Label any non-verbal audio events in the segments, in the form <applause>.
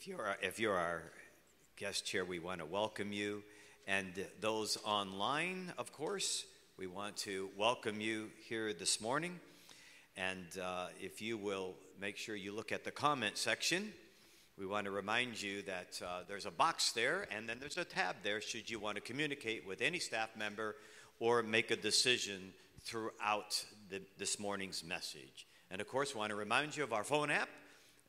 If you're, if you're our guest here, we want to welcome you. And those online, of course, we want to welcome you here this morning. And uh, if you will make sure you look at the comment section, we want to remind you that uh, there's a box there and then there's a tab there should you want to communicate with any staff member or make a decision throughout the, this morning's message. And of course, we want to remind you of our phone app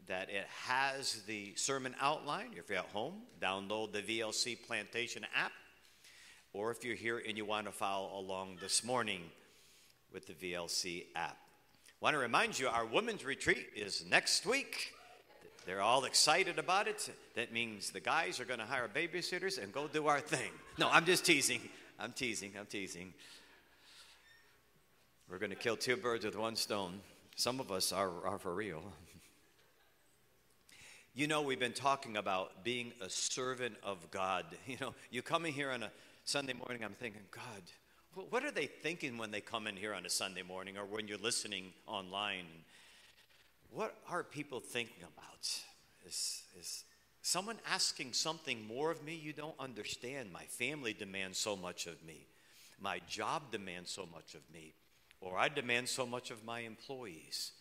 that it has the sermon outline. If you're at home, download the VLC Plantation app. Or if you're here and you want to follow along this morning with the VLC app. I want to remind you our women's retreat is next week. They're all excited about it. That means the guys are going to hire babysitters and go do our thing. No, I'm just teasing. I'm teasing. I'm teasing. We're going to kill two birds with one stone. Some of us are, are for real. You know, we've been talking about being a servant of God. <laughs> You know, you come in here on a Sunday morning, I'm thinking, God, what are they thinking when they come in here on a Sunday morning or when you're listening online? What are people thinking about? Is, is someone asking something more of me you don't understand? My family demands so much of me. My job demands so much of me. Or I demand so much of my employees.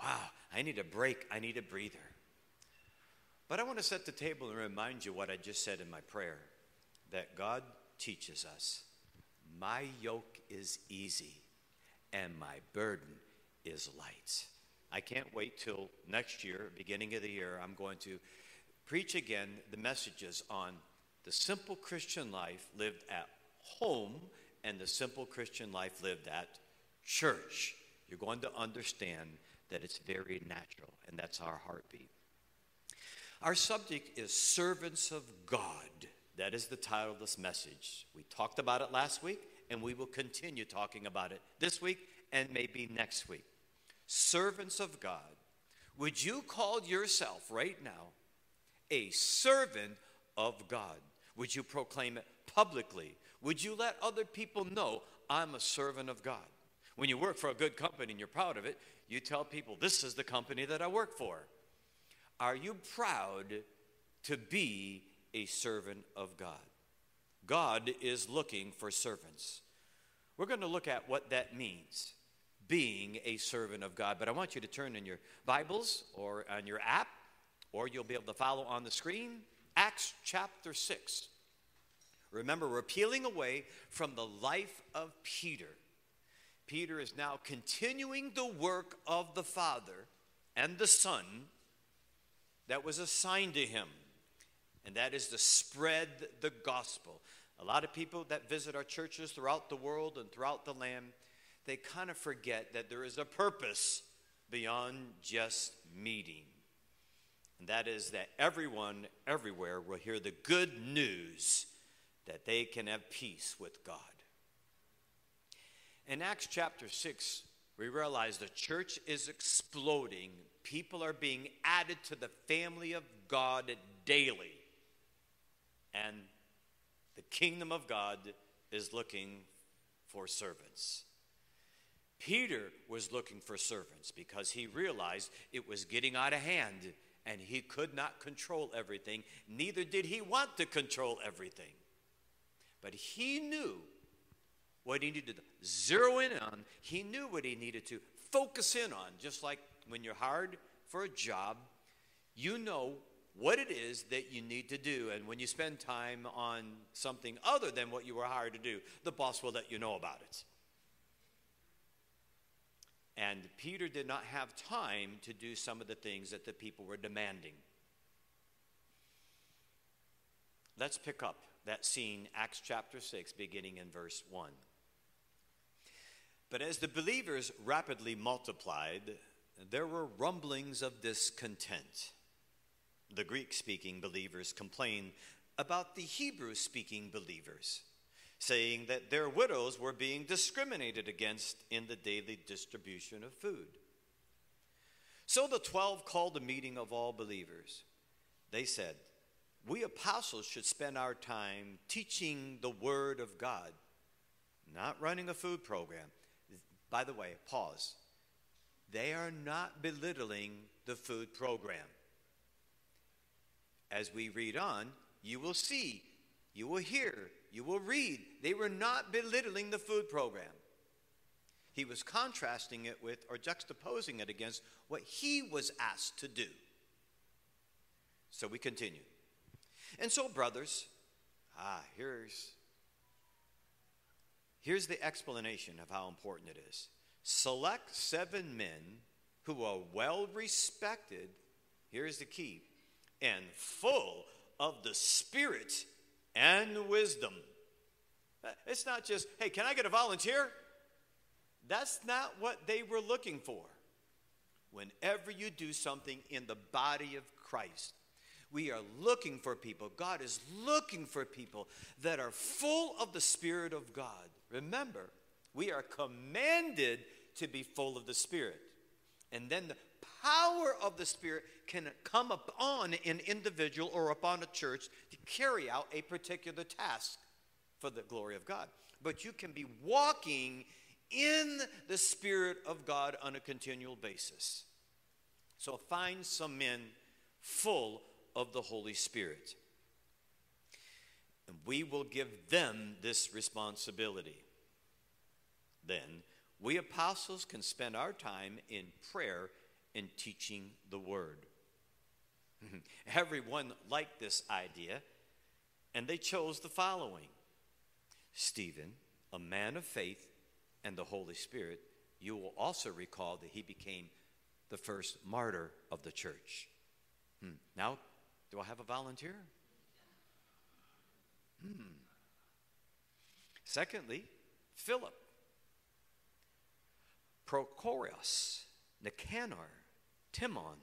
Wow, I need a break. I need a breather. But I want to set the table and remind you what I just said in my prayer that God teaches us my yoke is easy and my burden is light. I can't wait till next year, beginning of the year, I'm going to preach again the messages on the simple Christian life lived at home and the simple Christian life lived at church. You're going to understand that it's very natural, and that's our heartbeat. Our subject is servants of God. That is the title of this message. We talked about it last week, and we will continue talking about it this week and maybe next week. Servants of God. Would you call yourself right now a servant of God? Would you proclaim it publicly? Would you let other people know I'm a servant of God? When you work for a good company and you're proud of it, you tell people, This is the company that I work for. Are you proud to be a servant of God? God is looking for servants. We're going to look at what that means, being a servant of God. But I want you to turn in your Bibles or on your app, or you'll be able to follow on the screen. Acts chapter 6. Remember, we're peeling away from the life of Peter. Peter is now continuing the work of the Father and the Son that was assigned to him, and that is to spread the gospel. A lot of people that visit our churches throughout the world and throughout the land, they kind of forget that there is a purpose beyond just meeting. And that is that everyone, everywhere, will hear the good news that they can have peace with God. In Acts chapter 6, we realize the church is exploding people are being added to the family of God daily. And the kingdom of God is looking for servants. Peter was looking for servants because he realized it was getting out of hand and he could not control everything. Neither did he want to control everything. But he knew what he needed to zero in on. He knew what he needed to focus in on, just like when you're hired for a job, you know what it is that you need to do. And when you spend time on something other than what you were hired to do, the boss will let you know about it. And Peter did not have time to do some of the things that the people were demanding. Let's pick up that scene, Acts chapter 6, beginning in verse 1. But as the believers rapidly multiplied, there were rumblings of discontent. The Greek speaking believers complained about the Hebrew speaking believers, saying that their widows were being discriminated against in the daily distribution of food. So the twelve called a meeting of all believers. They said, We apostles should spend our time teaching the Word of God, not running a food program. By the way, pause. They are not belittling the food program. as we read on, you will see, you will hear, you will read. They were not belittling the food program. He was contrasting it with or juxtaposing it against what he was asked to do. So we continue. And so, brothers, ah, here's, here's the explanation of how important it is. Select seven men who are well respected, here's the key, and full of the Spirit and wisdom. Uh, it's not just, hey, can I get a volunteer? That's not what they were looking for. Whenever you do something in the body of Christ, we are looking for people. God is looking for people that are full of the Spirit of God. Remember, we are commanded to be full of the Spirit. And then the power of the Spirit can come upon an individual or upon a church to carry out a particular task for the glory of God. But you can be walking in the Spirit of God on a continual basis. So find some men full of the Holy Spirit. And we will give them this responsibility. Then, we apostles can spend our time in prayer and teaching the word. <laughs> Everyone liked this idea, and they chose the following Stephen, a man of faith and the Holy Spirit. You will also recall that he became the first martyr of the church. Hmm. Now, do I have a volunteer? Hmm. Secondly, Philip, Prochorus, Nicanor, Timon,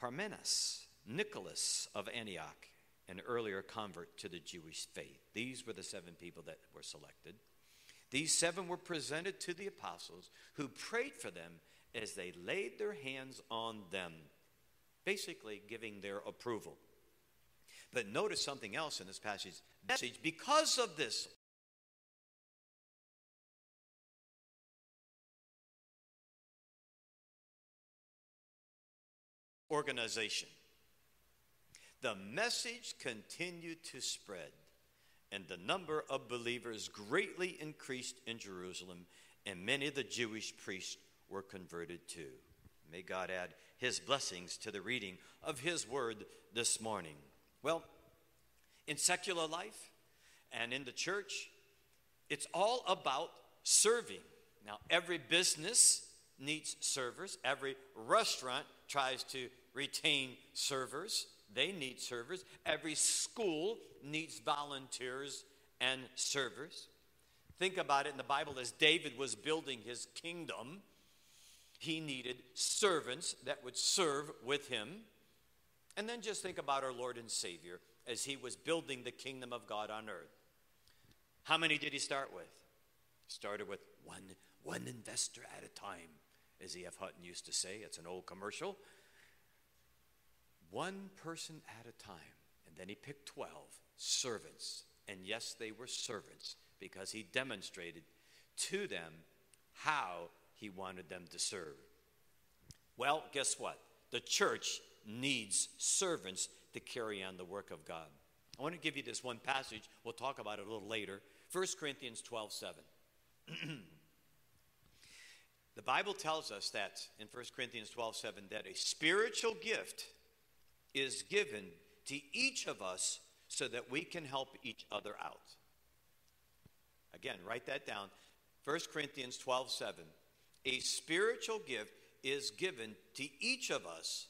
Parmenas, Nicholas of Antioch, an earlier convert to the Jewish faith. These were the seven people that were selected. These seven were presented to the apostles who prayed for them as they laid their hands on them basically giving their approval. But notice something else in this passage. Because of this organization. The message continued to spread, and the number of believers greatly increased in Jerusalem, and many of the Jewish priests were converted too. May God add his blessings to the reading of his word this morning. Well, in secular life and in the church, it's all about serving. Now, every business needs servers, every restaurant tries to retain servers. They need servers. Every school needs volunteers and servers. Think about it in the Bible as David was building his kingdom he needed servants that would serve with him. And then just think about our Lord and Savior as he was building the kingdom of God on earth. How many did he start with? Started with one, one investor at a time, as E.F. Hutton used to say. It's an old commercial. One person at a time. And then he picked 12 servants. And yes, they were servants because he demonstrated to them how he wanted them to serve. Well, guess what? The church needs servants to carry on the work of God. I want to give you this one passage. We'll talk about it a little later. 1 Corinthians 12 7. <clears throat> the Bible tells us that in 1 Corinthians 12 7 that a spiritual gift is given to each of us so that we can help each other out. Again, write that down. 1 Corinthians 12 7 a spiritual gift is given to each of us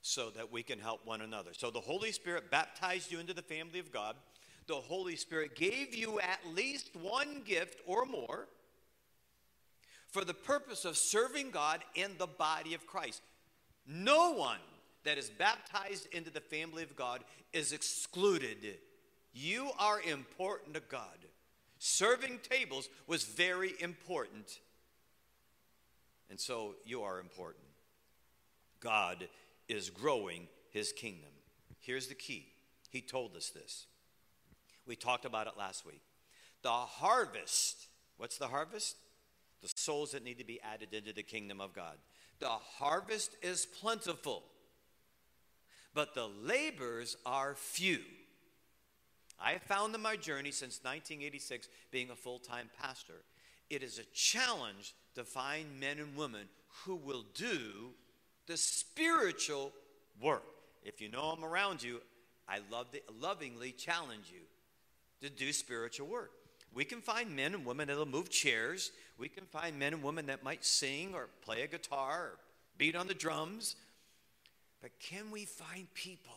so that we can help one another. So the Holy Spirit baptized you into the family of God. The Holy Spirit gave you at least one gift or more for the purpose of serving God in the body of Christ. No one that is baptized into the family of God is excluded. You are important to God. Serving tables was very important and so you are important. God is growing his kingdom. Here's the key He told us this. We talked about it last week. The harvest, what's the harvest? The souls that need to be added into the kingdom of God. The harvest is plentiful, but the labors are few. I have found in my journey since 1986 being a full time pastor, it is a challenge to find men and women who will do the spiritual work. If you know I'm around you, I love to, lovingly challenge you to do spiritual work. We can find men and women that'll move chairs. We can find men and women that might sing or play a guitar or beat on the drums. But can we find people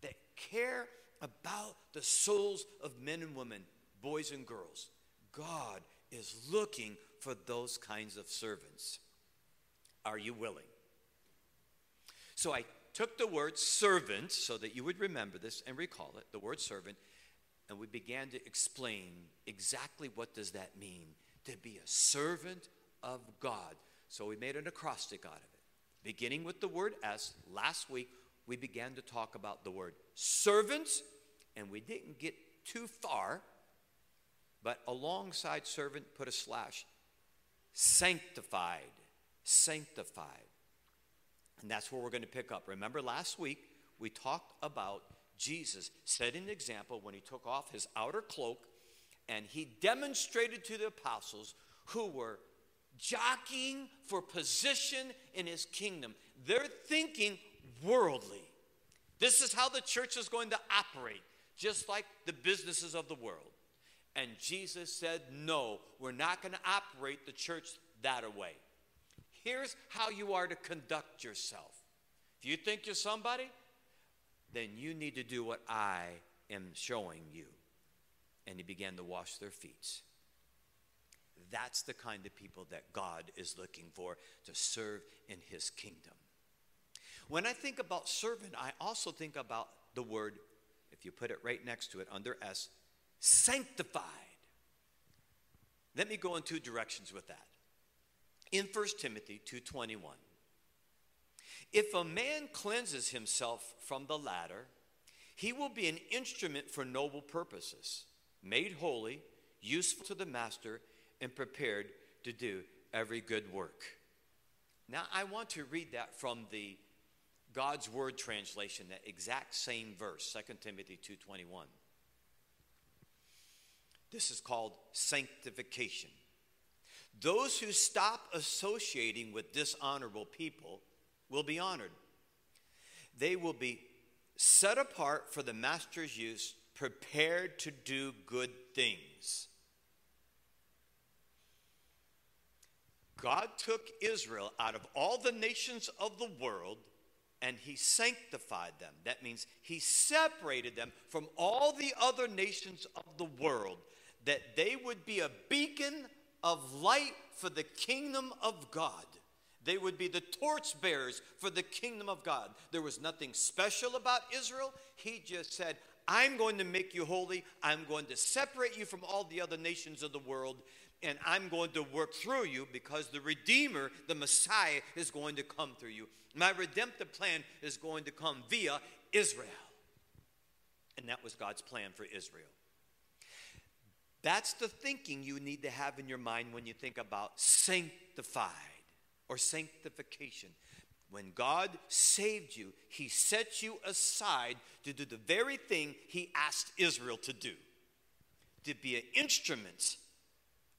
that care about the souls of men and women, boys and girls? God is looking for those kinds of servants. Are you willing? So I took the word servant so that you would remember this and recall it, the word servant, and we began to explain exactly what does that mean to be a servant of God. So we made an acrostic out of it. Beginning with the word S, last week we began to talk about the word servants, and we didn't get too far, but alongside servant put a slash sanctified, sanctified. And that's where we're going to pick up. Remember last week we talked about Jesus setting an example when he took off his outer cloak and he demonstrated to the apostles who were jockeying for position in his kingdom. They're thinking worldly. This is how the church is going to operate, just like the businesses of the world. And Jesus said, No, we're not going to operate the church that way. Here's how you are to conduct yourself. If you think you're somebody, then you need to do what I am showing you. And he began to wash their feet. That's the kind of people that God is looking for to serve in his kingdom. When I think about servant, I also think about the word, if you put it right next to it under S, sanctified. Let me go in two directions with that. In 1 Timothy 2:21, if a man cleanses himself from the latter, he will be an instrument for noble purposes, made holy, useful to the master, and prepared to do every good work. Now, I want to read that from the God's Word translation, that exact same verse, 2 Timothy 2:21. This is called sanctification. Those who stop associating with dishonorable people will be honored. They will be set apart for the master's use, prepared to do good things. God took Israel out of all the nations of the world and he sanctified them. That means he separated them from all the other nations of the world, that they would be a beacon of light for the kingdom of God. They would be the torchbearers for the kingdom of God. There was nothing special about Israel. He just said, I'm going to make you holy. I'm going to separate you from all the other nations of the world. And I'm going to work through you because the Redeemer, the Messiah, is going to come through you. My redemptive plan is going to come via Israel. And that was God's plan for Israel. That's the thinking you need to have in your mind when you think about sanctified or sanctification. When God saved you, He set you aside to do the very thing He asked Israel to do to be an instrument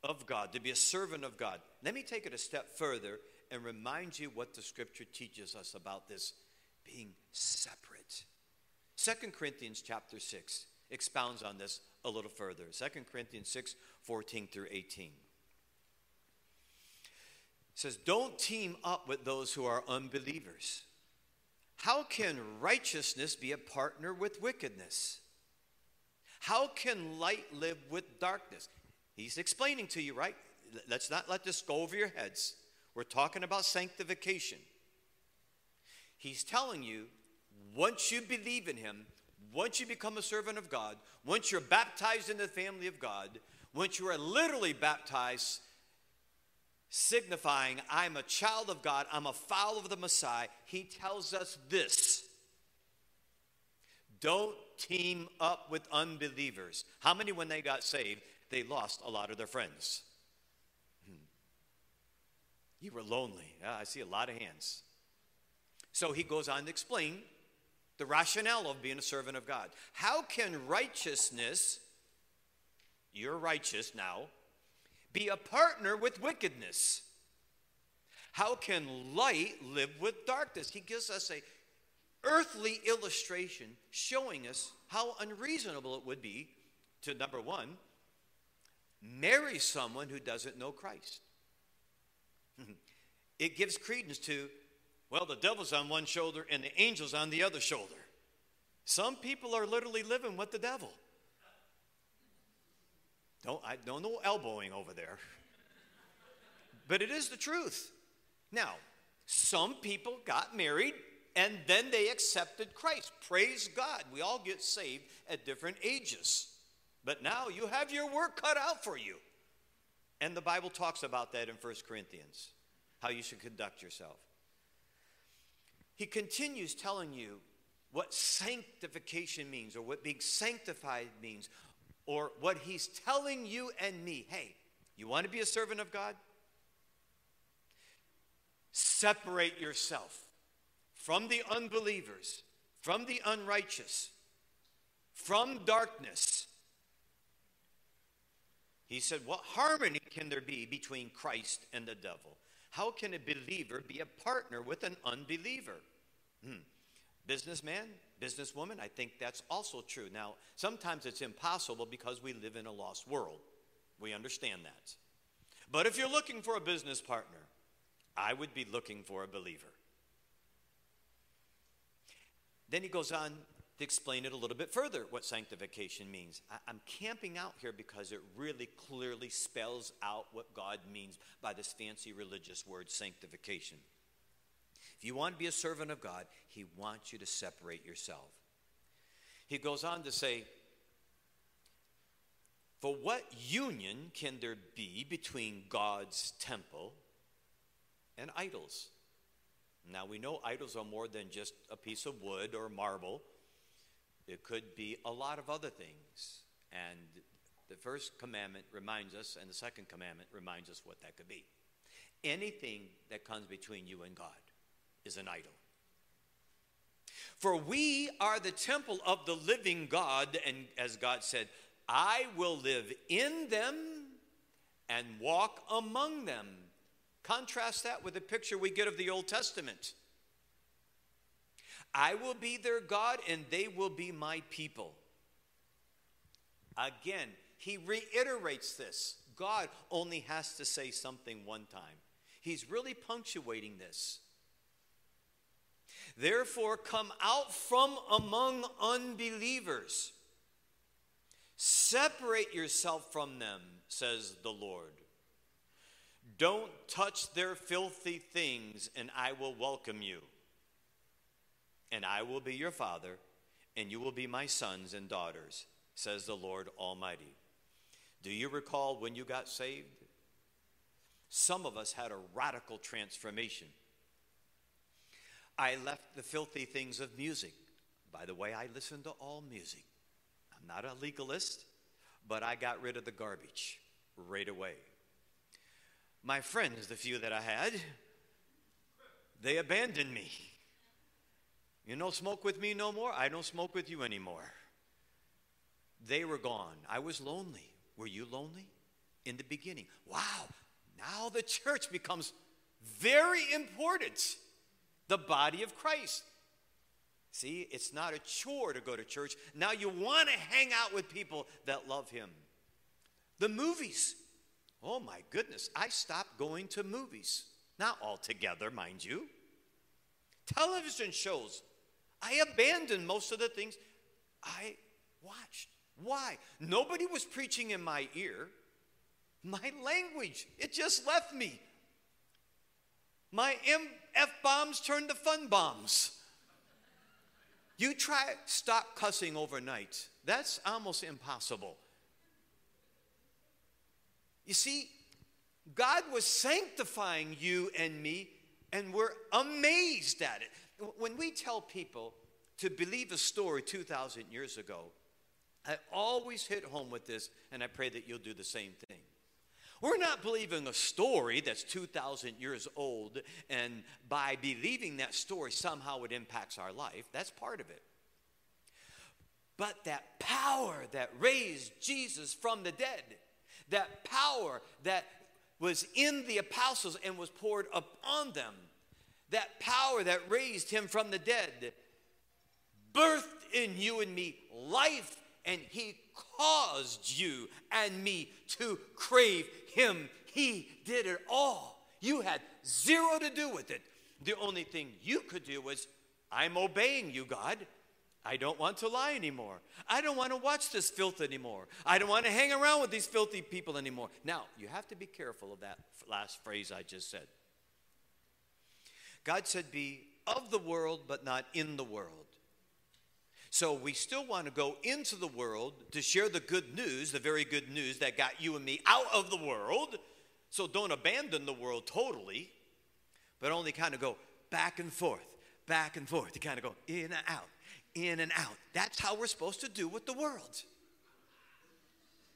of God, to be a servant of God. Let me take it a step further and remind you what the scripture teaches us about this being separate. Second Corinthians chapter 6 expounds on this a little further. Second Corinthians 6 14 through 18 says, Don't team up with those who are unbelievers. How can righteousness be a partner with wickedness? How can light live with darkness? He's explaining to you, right? Let's not let this go over your heads. We're talking about sanctification. He's telling you, once you believe in Him, once you become a servant of God, once you're baptized in the family of God, once you are literally baptized signifying I'm a child of God, I'm a follower of the Messiah, he tells us this don't team up with unbelievers. How many, when they got saved, they lost a lot of their friends? Hmm. You were lonely. Yeah, I see a lot of hands. So he goes on to explain the rationale of being a servant of God. How can righteousness, you're righteous now, be a partner with wickedness? How can light live with darkness? He gives us a earthly illustration showing us how unreasonable it would be to number 1 marry someone who doesn't know Christ. <laughs> it gives credence to well, the devil's on one shoulder and the angel's on the other shoulder. Some people are literally living with the devil. Don't, I don't know elbowing over there. <laughs> But it is the truth. Now, some people got married and then they accepted Christ. Praise God. We all get saved at different ages. But now you have your work cut out for you. And the Bible talks about that in 1 Corinthians, how you should conduct yourself. He continues telling you what sanctification means, or what being sanctified means, or what he's telling you and me. Hey, you want to be a servant of God? Separate yourself from the unbelievers, from the unrighteous, from darkness. He said, What harmony can there be between Christ and the devil? How can a believer be a partner with an unbeliever? Hmm. Businessman, businesswoman, I think that's also true. Now, sometimes it's impossible because we live in a lost world. We understand that. But if you're looking for a business partner, I would be looking for a believer. Then he goes on to explain it a little bit further what sanctification means. I, am camping out here because it really clearly spells out what God means by this fancy religious word, sanctification. If you want to be a servant of God, He wants you to separate yourself. He goes on to say, For what union can there be between God's temple and idols? Now we know idols are more than just a piece of wood or marble. It could be a lot of other things. And the first commandment reminds us, and the second commandment reminds us what that could be. Anything that comes between you and God is an idol. For we are the temple of the living God, and as God said, I will live in them and walk among them. Contrast that with the picture we get of the Old Testament. I will be their God, and they will be my people. Again, he reiterates this. God only has to say something one time. He's really punctuating this. Therefore, come out from among unbelievers. Separate yourself from them, says the Lord. Don't touch their filthy things, and I will welcome you. And I will be your father, and you will be my sons and daughters, says the Lord Almighty. Do you recall when you got saved? Some of us had a radical transformation. I left the filthy things of music. By the way, I listen to all music. I'm not a legalist, but I got rid of the garbage right away. My friends, the few that I had, they abandoned me. You don't smoke with me no more. I don't smoke with you anymore. They were gone. I was lonely. Were you lonely? In the beginning. Wow. Now the church becomes very important the body of Christ. See, it's not a chore to go to church. Now you want to hang out with people that love Him. The movies. Oh my goodness, I stopped going to movies. Not altogether, mind you. Television shows. I abandoned most of the things I watched. Why? Nobody was preaching in my ear. My language, it just left me. My MF bombs turned to fun bombs. You try stop cussing overnight. That's almost impossible. You see, God was sanctifying you and me, and we're amazed at it. When we tell people to believe a story 2,000 years ago, I always hit home with this, and I pray that you'll do the same thing. We're not believing a story that's 2,000 years old, and by believing that story, somehow it impacts our life. That's part of it. but that power that raised Jesus from the dead, that power that was in the apostles and was poured upon them, that power that raised him from the dead, birthed in you and me life, and he caused you and me to crave him. He did it all. You had zero to do with it. The only thing you could do was, I'm obeying you, God. I don't want to lie anymore. I don't want to watch this filth anymore. I don't want to hang around with these filthy people anymore. Now, you have to be careful of that last phrase I just said. God said, Be of the world, but not in the world. So we still want to go into the world to share the good news, the very good news that got you and me out of the world. So don't abandon the world totally, but only kind of go back and forth, back and forth. You kind of go in and out, in and out. That's how we're supposed to do with the world.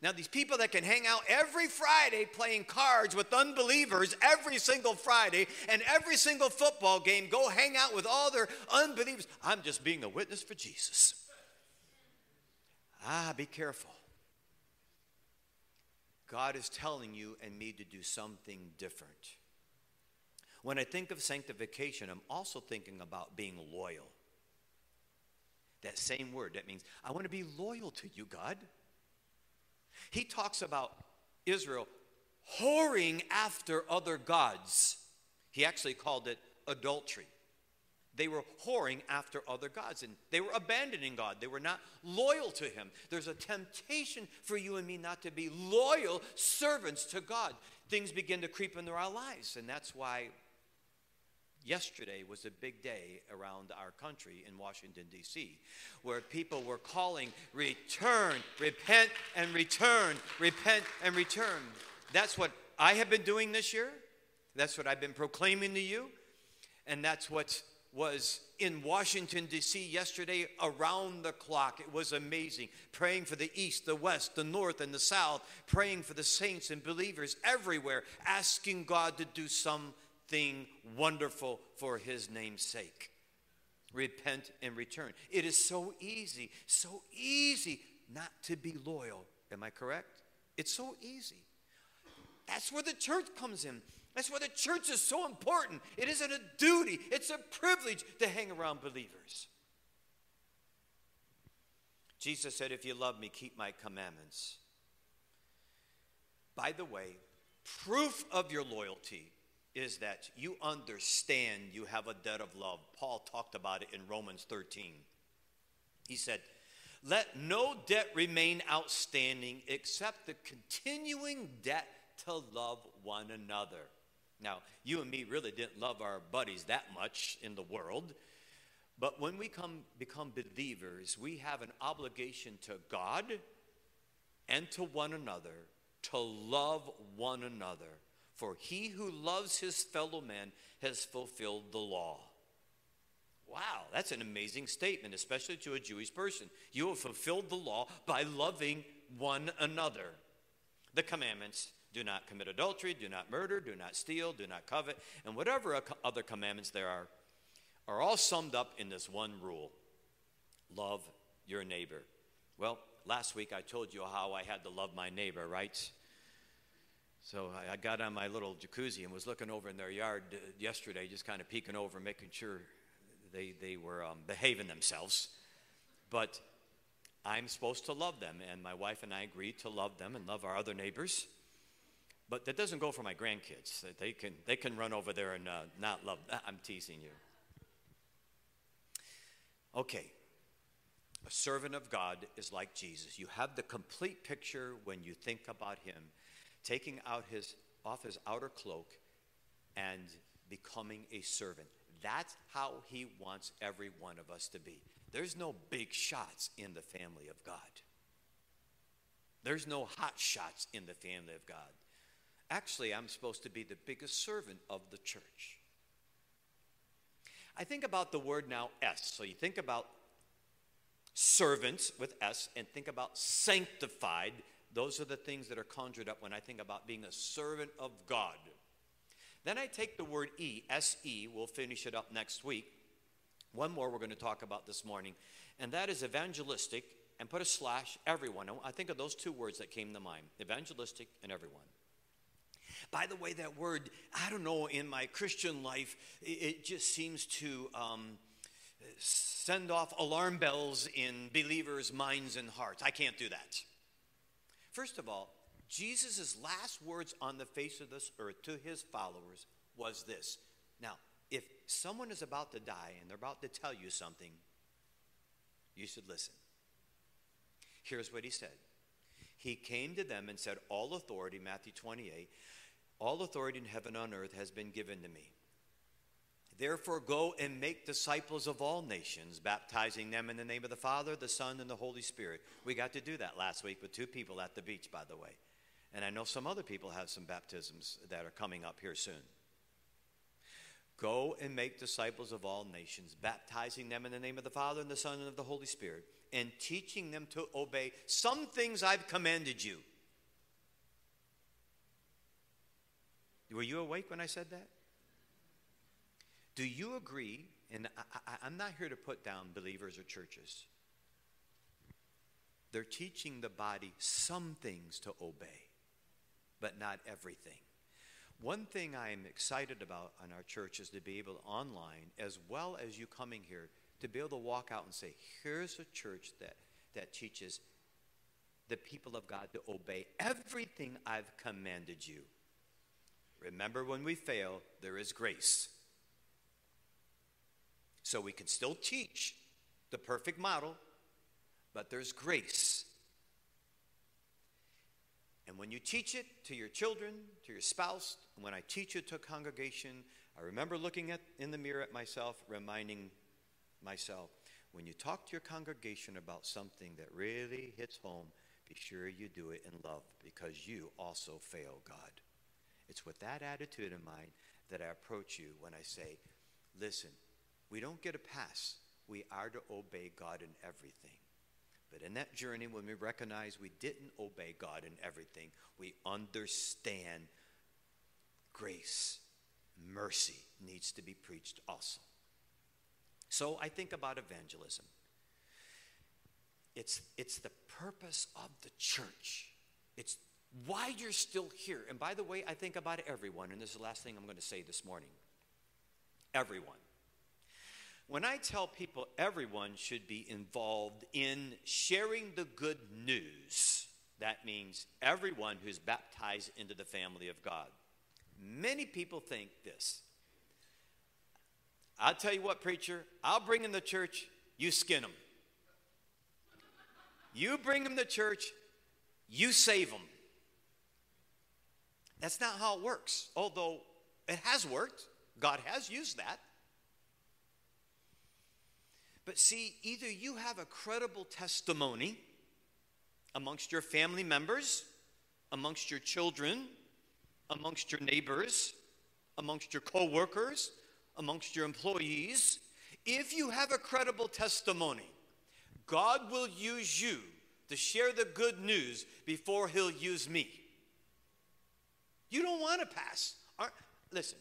Now, these people that can hang out every Friday playing cards with unbelievers every single Friday and every single football game go hang out with all their unbelievers. I'm just being a witness for Jesus. Ah, be careful. God is telling you and me to do something different. When I think of sanctification, I'm also thinking about being loyal. That same word, that means I want to be loyal to you, God. He talks about Israel whoring after other gods. He actually called it adultery. They were whoring after other gods and they were abandoning God. They were not loyal to Him. There's a temptation for you and me not to be loyal servants to God. Things begin to creep into our lives, and that's why yesterday was a big day around our country in Washington, D.C., where people were calling, return, repent, and return, repent, and return. That's what I have been doing this year. That's what I've been proclaiming to you. And that's what was in Washington, D.C. yesterday around the clock. It was amazing. Praying for the East, the West, the North, and the South, praying for the saints and believers everywhere, asking God to do some something wonderful for his name's sake. Repent and return. It is so easy, so easy not to be loyal. Am I correct? It's so easy. That's where the church comes in. That's why the church is so important. It isn't a duty, it's a privilege to hang around believers. Jesus said, If you love me, keep my commandments. By the way, proof of your loyalty is that you understand you have a debt of love. Paul talked about it in Romans 13. He said, Let no debt remain outstanding except the continuing debt to love one another. Now, you and me really didn't love our buddies that much in the world, but when we come, become believers, we have an obligation to God and to one another to love one another for he who loves his fellow man has fulfilled the law. Wow, that's an amazing statement, especially to a Jewish person. You have fulfilled the law by loving one another. The commandments do not commit adultery, do not murder, do not steal, do not covet, and whatever other commandments there are, are all summed up in this one rule love your neighbor. Well, last week I told you how I had to love my neighbor, right? So I got on my little jacuzzi and was looking over in their yard uh, yesterday, just kind of peeking over, making sure they, they were um, behaving themselves. But I'm supposed to love them, and my wife and I agreed to love them and love our other neighbors. But that doesn't go for my grandkids. They can, they can run over there and uh, not love. <laughs> I'm teasing you. Okay. A servant of God is like Jesus. You have the complete picture when you think about him taking out his off his outer cloak and becoming a servant. That's how he wants every one of us to be. There's no big shots in the family of God. There's no hot shots in the family of God. Actually, I'm supposed to be the biggest servant of the church. I think about the word now S. So you think about servants with S and think about sanctified those are the things that are conjured up when I think about being a servant of God. Then I take the word E, S E, we'll finish it up next week. One more we're going to talk about this morning, and that is evangelistic and put a slash, everyone. I think of those two words that came to mind evangelistic and everyone. By the way, that word, I don't know, in my Christian life, it just seems to um, send off alarm bells in believers' minds and hearts. I can't do that. First of all, Jesus' last words on the face of this earth to his followers was this. Now, if someone is about to die and they're about to tell you something, you should listen. Here's what he said He came to them and said, All authority, Matthew 28, all authority in heaven and on earth has been given to me. Therefore, go and make disciples of all nations, baptizing them in the name of the Father, the Son, and the Holy Spirit. We got to do that last week with two people at the beach, by the way. And I know some other people have some baptisms that are coming up here soon. Go and make disciples of all nations, baptizing them in the name of the Father, and the Son, and of the Holy Spirit, and teaching them to obey some things I've commanded you. Were you awake when I said that? Do you agree? And I, am not here to put down believers or churches. They're teaching the body some things to obey, but not everything. One thing I am excited about in our church is to be able to, online, as well as you coming here, to be able to walk out and say, here's a church that, that teaches the people of God to obey everything I've commanded you. Remember, when we fail, there is grace. So we can still teach the perfect model, but there's grace. And when you teach it to your children, to your spouse, and when I teach it to a congregation, I remember looking at, in the mirror at myself, reminding myself, when you talk to your congregation about something that really hits home, be sure you do it in love because you also fail God. It's with that attitude in mind that I approach you when I say, listen, we don't get a pass. We are to obey God in everything. But in that journey, when we recognize we didn't obey God in everything, we understand grace, mercy needs to be preached also. So I think about evangelism. It's, it's the purpose of the church. It's why you're still here. And by the way, I think about everyone, and this is the last thing I'm going to say this morning. Everyone. When I tell people everyone should be involved in sharing the good news, that means everyone who's baptized into the family of God. Many people think this. I'll tell you what, preacher, I'll bring in the church, you skin them. You bring them to church, you save them. That's not how it works, although it has worked. God has used that. But see, either you have a credible testimony amongst your family members, amongst your children, amongst your neighbors, amongst your coworkers, amongst your employees. If you have a credible testimony, God will use you to share the good news before he'll use me. You don't want to pass. Listen,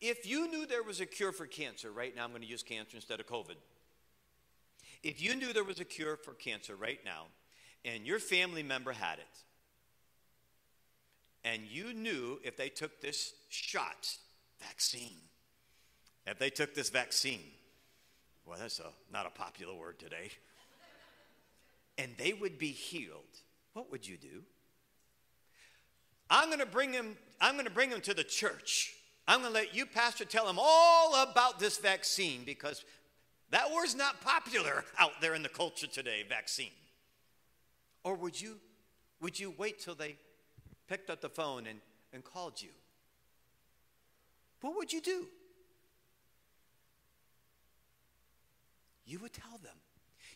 if you knew there was a cure for cancer, right now I'm going to use cancer instead of COVID. If you knew there was a cure for cancer right now, and your family member had it, and you knew if they took this shot, vaccine, if they took this vaccine, well, that's a, not a popular word today, and they would be healed, what would you do? I'm going to bring him, I'm going to bring him to the church. I'm going to let you, Pastor, tell him all about this vaccine because that word's not popular out there in the culture today, vaccine. Or would you, would you wait till they picked up the phone and, and called you? What would you do? You would tell them.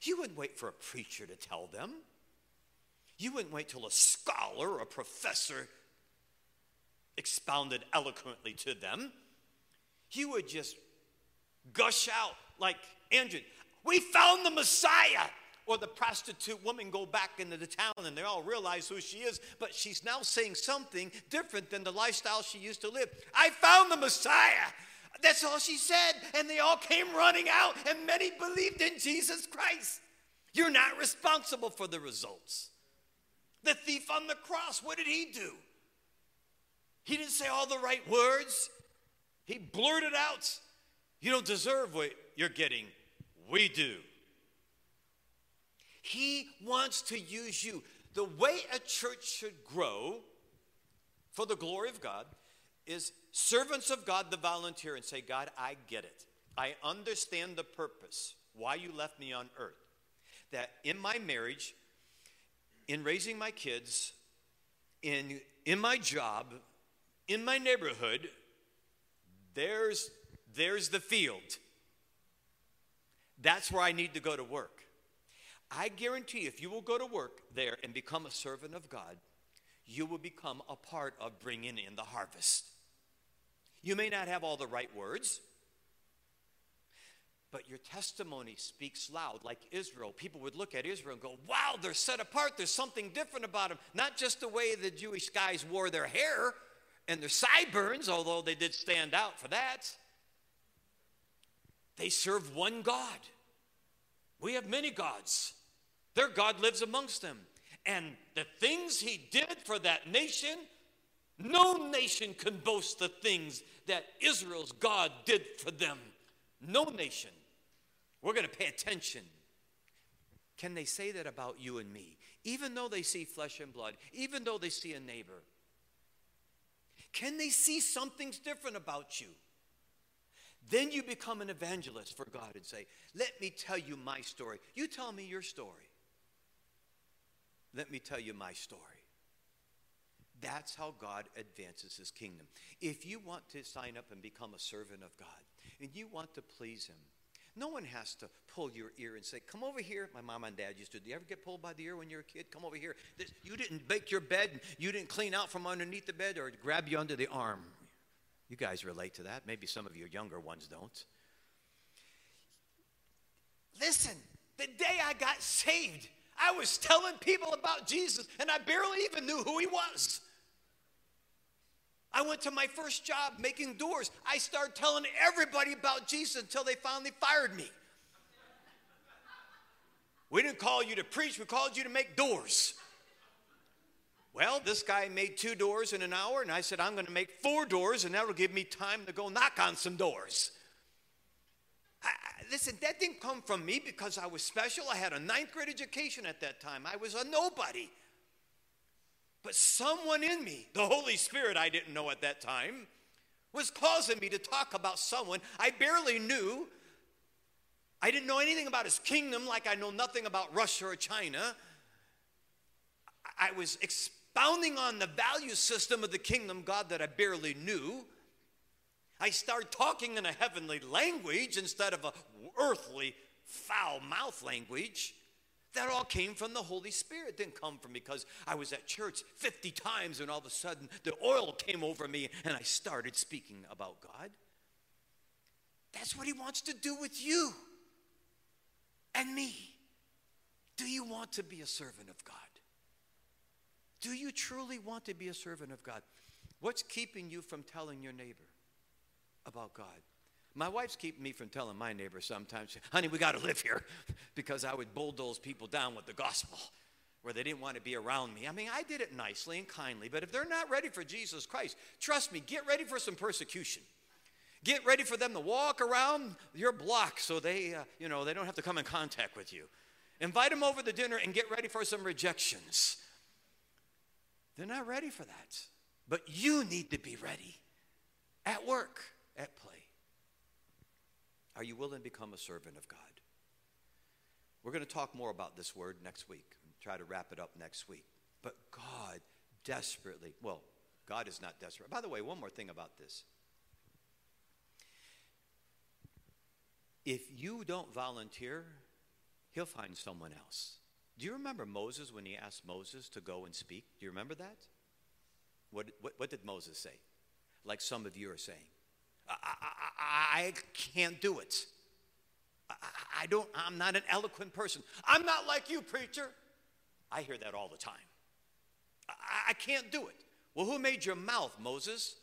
You wouldn't wait for a preacher to tell them. You wouldn't wait till a scholar or a professor expounded eloquently to them. You would just gush out like Andrew, we found the Messiah. Or the prostitute woman go back into the town and they all realize who she is, but she's now saying something different than the lifestyle she used to live. I found the Messiah. That's all she said. And they all came running out, and many believed in Jesus Christ. You're not responsible for the results. The thief on the cross, what did he do? He didn't say all the right words. He blurted out, You don't deserve what you're getting. We do. He wants to use you. The way a church should grow for the glory of God is servants of God the volunteer and say, God, I get it. I understand the purpose, why you left me on earth. That in my marriage, in raising my kids, in, in my job, in my neighborhood, there's, there's the field. That's where I need to go to work. I guarantee if you will go to work there and become a servant of God, you will become a part of bringing in the harvest. You may not have all the right words, but your testimony speaks loud, like Israel. People would look at Israel and go, Wow, they're set apart. There's something different about them. Not just the way the Jewish guys wore their hair and their sideburns, although they did stand out for that. They serve one God. We have many gods. Their God lives amongst them. And the things he did for that nation, no nation can boast the things that Israel's God did for them. No nation. We're going to pay attention. Can they say that about you and me? Even though they see flesh and blood, even though they see a neighbor, can they see something's different about you? Then you become an evangelist for God and say, Let me tell you my story. You tell me your story. Let me tell you my story. That's how God advances his kingdom. If you want to sign up and become a servant of God and you want to please him, no one has to pull your ear and say, Come over here. My mom and dad used to. Do you ever get pulled by the ear when you were a kid? Come over here. This, you didn't bake your bed, you didn't clean out from underneath the bed, or grab you under the arm. You guys relate to that. Maybe some of your younger ones don't. Listen, the day I got saved, I was telling people about Jesus, and I barely even knew who he was. I went to my first job making doors. I started telling everybody about Jesus until they finally fired me. We didn't call you to preach, we called you to make doors. Well, this guy made two doors in an hour, and I said, I'm going to make four doors, and that'll give me time to go knock on some doors. I, listen, that didn't come from me because I was special. I had a ninth grade education at that time, I was a nobody. But someone in me, the Holy Spirit I didn't know at that time, was causing me to talk about someone I barely knew. I didn't know anything about his kingdom, like I know nothing about Russia or China. I was expounding on the value system of the kingdom God that I barely knew. I start talking in a heavenly language instead of a earthly foul mouth language. That all came from the Holy Spirit. It didn't come from because I was at church 50 times and all of a sudden the oil came over me and I started speaking about God. That's what He wants to do with you and me. Do you want to be a servant of God? Do you truly want to be a servant of God? What's keeping you from telling your neighbor about God? My wife's keeping me from telling my neighbor sometimes, honey, we got to live here <laughs> because I would bulldoze people down with the gospel where they didn't want to be around me. I mean, I did it nicely and kindly, but if they're not ready for Jesus Christ, trust me, get ready for some persecution. Get ready for them to walk around your block so they, uh, you know, they don't have to come in contact with you. Invite them over to dinner and get ready for some rejections. They're not ready for that. But you need to be ready at work, at play. Are you willing to become a servant of God? We're going to talk more about this word next week and try to wrap it up next week. But God desperately, well, God is not desperate. By the way, one more thing about this. If you don't volunteer, he'll find someone else. Do you remember Moses when he asked Moses to go and speak? Do you remember that? What, what, what did Moses say? Like some of you are saying. I, I, I can't do it. I, I don't, I'm not an eloquent person. I'm not like you, preacher. I hear that all the time. I, I can't do it. Well, who made your mouth, Moses?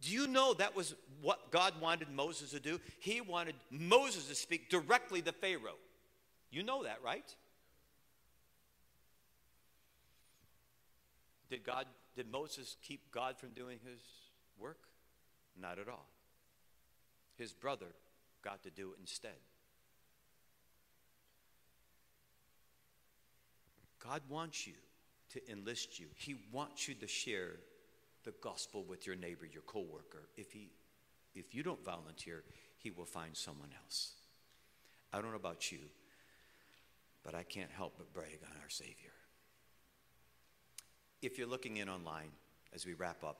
Do you know that was what God wanted Moses to do? He wanted Moses to speak directly to Pharaoh. You know that, right? Did God did Moses keep God from doing his work? Not at all. His brother got to do it instead. God wants you to enlist you. He wants you to share the gospel with your neighbor, your coworker. If he if you don't volunteer, he will find someone else. I don't know about you, but I can't help but brag on our Savior. If you're looking in online as we wrap up,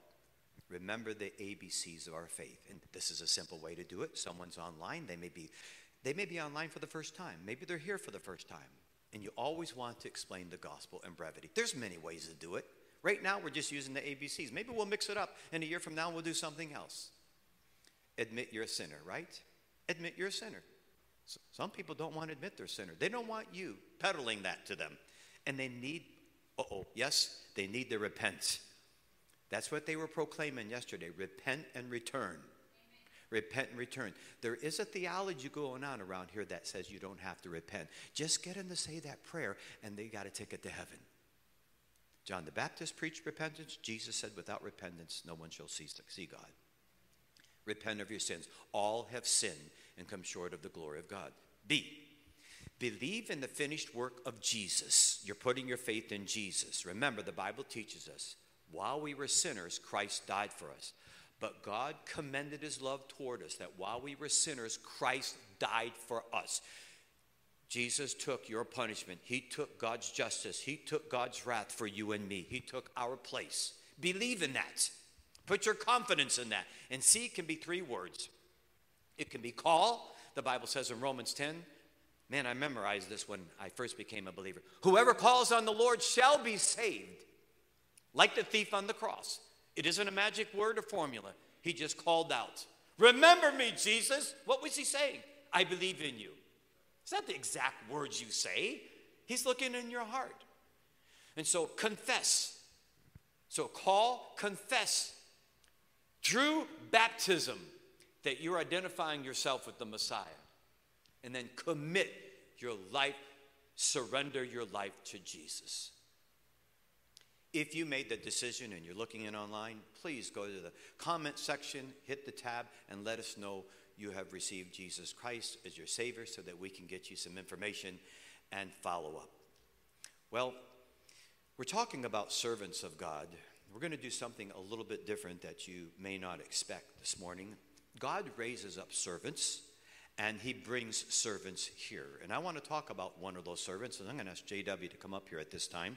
remember the ABCs of our faith. And this is a simple way to do it. Someone's online, they may be they may be online for the first time. Maybe they're here for the first time. And you always want to explain the gospel in brevity. There's many ways to do it. Right now we're just using the ABCs. Maybe we'll mix it up and a year from now we'll do something else. Admit you're a sinner, right? Admit you're a sinner. Some people don't want to admit they're a sinner. They don't want you peddling that to them. And they need, oh, yes, they need to repent. That's what they were proclaiming yesterday repent and return. Repent and return. There is a theology going on around here that says you don't have to repent. Just get them to say that prayer and they got a ticket to heaven. John the Baptist preached repentance. Jesus said, without repentance, no one shall see God. Repent of your sins. All have sinned and come short of the glory of God. B, believe in the finished work of Jesus. You're putting your faith in Jesus. Remember, the Bible teaches us while we were sinners, Christ died for us. But God commended his love toward us that while we were sinners, Christ died for us. Jesus took your punishment. He took God's justice. He took God's wrath for you and me. He took our place. Believe in that. Put your confidence in that. And see can be three words it can be call. The Bible says in Romans 10, man, I memorized this when I first became a believer. Whoever calls on the Lord shall be saved, like the thief on the cross. It isn't a magic word or formula. He just called out, Remember me, Jesus. What was he saying? I believe in you. It's not the exact words you say, he's looking in your heart. And so confess. So call, confess. True baptism that you're identifying yourself with the Messiah. And then commit your life, surrender your life to Jesus. If you made the decision and you're looking in online, please go to the comment section, hit the tab, and let us know you have received Jesus Christ as your Savior so that we can get you some information and follow up. Well, we're talking about servants of God. We're going to do something a little bit different that you may not expect this morning. God raises up servants and he brings servants here. And I want to talk about one of those servants, and I'm going to ask JW to come up here at this time.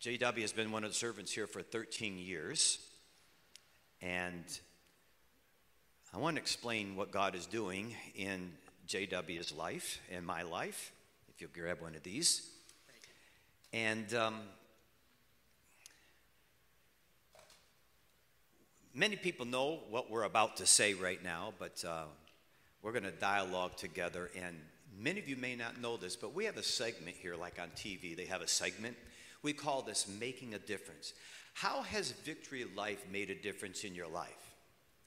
JW has been one of the servants here for 13 years, and I want to explain what God is doing in JW's life and my life. If you'll grab one of these. And um, Many people know what we're about to say right now, but uh, we're going to dialogue together. And many of you may not know this, but we have a segment here, like on TV, they have a segment. We call this Making a Difference. How has Victory Life made a difference in your life?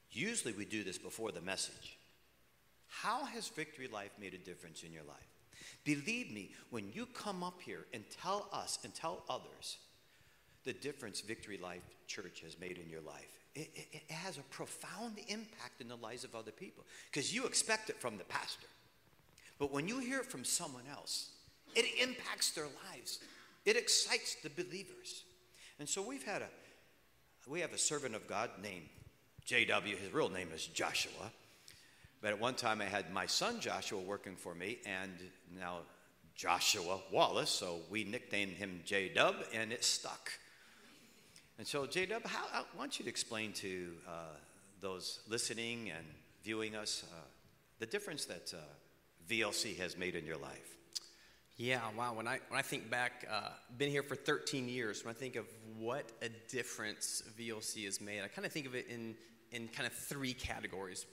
Usually we do this before the message. How has Victory Life made a difference in your life? Believe me, when you come up here and tell us and tell others the difference Victory Life Church has made in your life, it, it, it has a profound impact in the lives of other people because you expect it from the pastor. But when you hear it from someone else, it impacts their lives. It excites the believers. And so we've had a we have a servant of God named JW. His real name is Joshua. But at one time I had my son Joshua working for me and now Joshua Wallace, so we nicknamed him J Dub and it stuck. And so, J Dub, how, I want you to explain to uh, those listening and viewing us uh, the difference that uh, VLC has made in your life. Yeah, wow. When I, when I think back, uh, been here for 13 years, when I think of what a difference VLC has made, I kind of think of it in, in kind of three categories.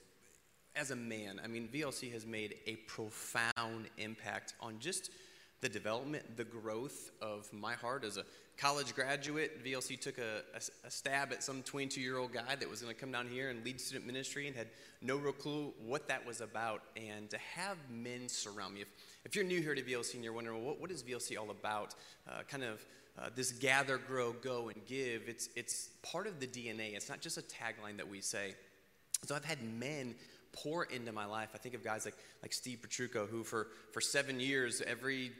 As a man, I mean, VLC has made a profound impact on just the development, the growth of my heart as a college graduate, VLC took a, a, a stab at some 22 year old guy that was going to come down here and lead student ministry and had no real clue what that was about. And to have men surround me, if, if you're new here to VLC and you're wondering, well, what, what is VLC all about? Uh, kind of uh, this gather, grow, go, and give, it's, it's part of the DNA. It's not just a tagline that we say. So I've had men pour into my life. I think of guys like, like Steve Petrucco, who for, for seven years, every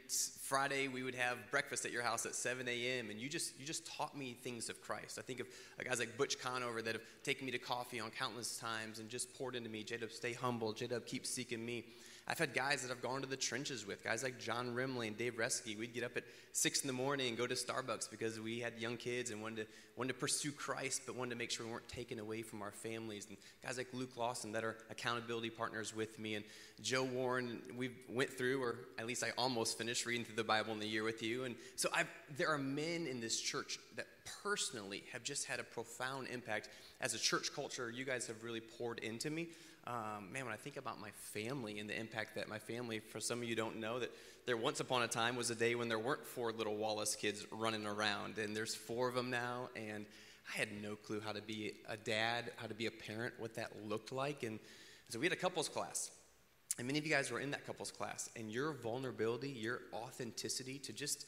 Friday we would have breakfast at your house at 7 a.m. And you just, you just taught me things of Christ. I think of guys like Butch Conover that have taken me to coffee on countless times and just poured into me. J-Dub, stay humble. J-Dub, keep seeking me. I've had guys that I've gone to the trenches with, guys like John Rimley and Dave Reske. We'd get up at six in the morning and go to Starbucks because we had young kids and wanted to, wanted to pursue Christ, but wanted to make sure we weren't taken away from our families. And guys like Luke Lawson that are accountability partners with me, and Joe Warren. We went through, or at least I almost finished reading through the Bible in the year with you. And so I've, there are men in this church that personally have just had a profound impact as a church culture. You guys have really poured into me um, man, when I think about my family and the impact that my family, for some of you don't know, that there once upon a time was a day when there weren't four little Wallace kids running around, and there's four of them now, and I had no clue how to be a dad, how to be a parent, what that looked like. And so we had a couples class. And many of you guys were in that couples class, and your vulnerability, your authenticity to just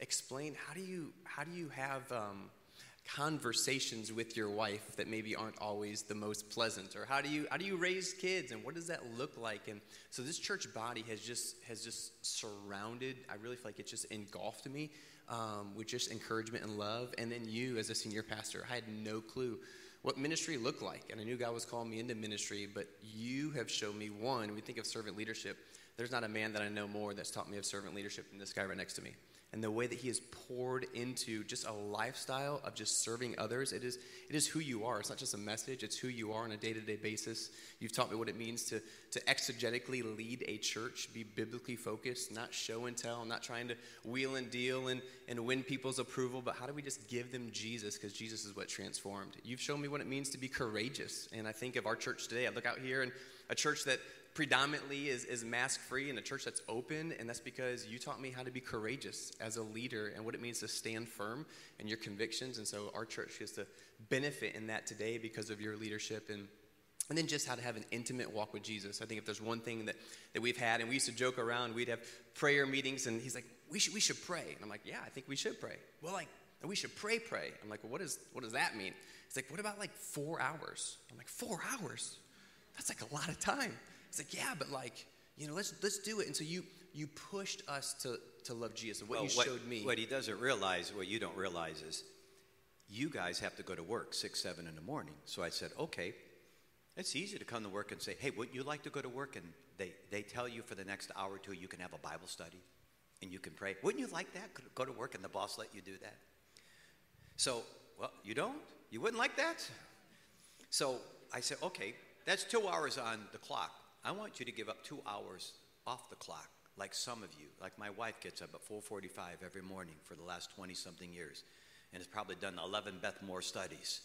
explain how do you how do you have um, conversations with your wife that maybe aren't always the most pleasant? Or how do you how do you raise kids and what does that look like? And so this church body has just has just surrounded i really feel like it just engulfed me um, with just encouragement and love. And then you as a senior pastor i had no clue what ministry looked like. And i knew god was calling me into ministry but you have shown me one we think of servant leadership there's not a man that i know more that's taught me of servant leadership than this guy right next to me and the way that he has poured into just a lifestyle of just serving others it is it is who you are. It's not just a message it's who you are on a day-to-day basis. You've taught me what it means to to exegetically lead a church be biblically focused not show and tell not trying to wheel and deal and and win people's approval but how do we just give them jesus because jesus is what transformed? You've shown me what it means to be courageous and i think of our church today. I look out here and a church that predominantly is, is mask free and a church that's open, and that's because you taught me how to be courageous as a leader and what it means to stand firm in your convictions. And so our church gets to benefit in that today because of your leadership and and then just how to have an intimate walk with Jesus. I think if there's one thing that, that we've had, and we used to joke around, we'd have prayer meetings, and he's like, we should, we should pray. And I'm like, yeah, I think we should pray. Well, like, we should pray, pray. I'm like, well, what, is, what does that mean? He's like, what about like four hours? I'm like, four hours? That's like a lot of time. It's like, yeah, but like, you know, let's let's do it. And so you you pushed us to to love Jesus. And what well, you what, showed me. What he doesn't realize, what you don't realize is you guys have to go to work six, seven in the morning. So I said, okay, it's easy to come to work and say, hey, wouldn't you like to go to work? And they, they tell you for the next hour or two you can have a Bible study and you can pray. Wouldn't you like that? Go to work and the boss let you do that? So, well, you don't? You wouldn't like that? So I said, okay, that's two hours on the clock. I want you to give up two hours off the clock, like some of you. Like my wife gets up at 4:45 every morning for the last 20 something years, and has probably done 11 Beth Moore studies.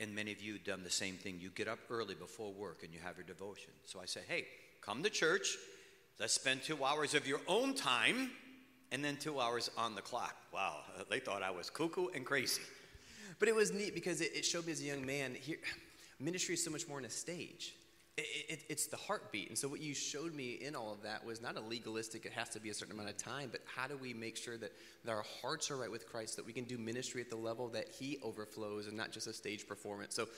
And many of you done the same thing. You get up early before work and you have your devotion. So I say, hey, come to church. Let's spend two hours of your own time, and then two hours on the clock. Wow, uh, they thought I was cuckoo and crazy. But it was neat because it, it showed me as a young man here, ministry is so much more on a stage it, it, it's the heartbeat. And so, what you showed me in all of that was not a legalistic, it has to be a certain amount of time, but how do we make sure that, that our hearts are right with Christ, that we can do ministry at the level that He overflows and not just a stage performance? So,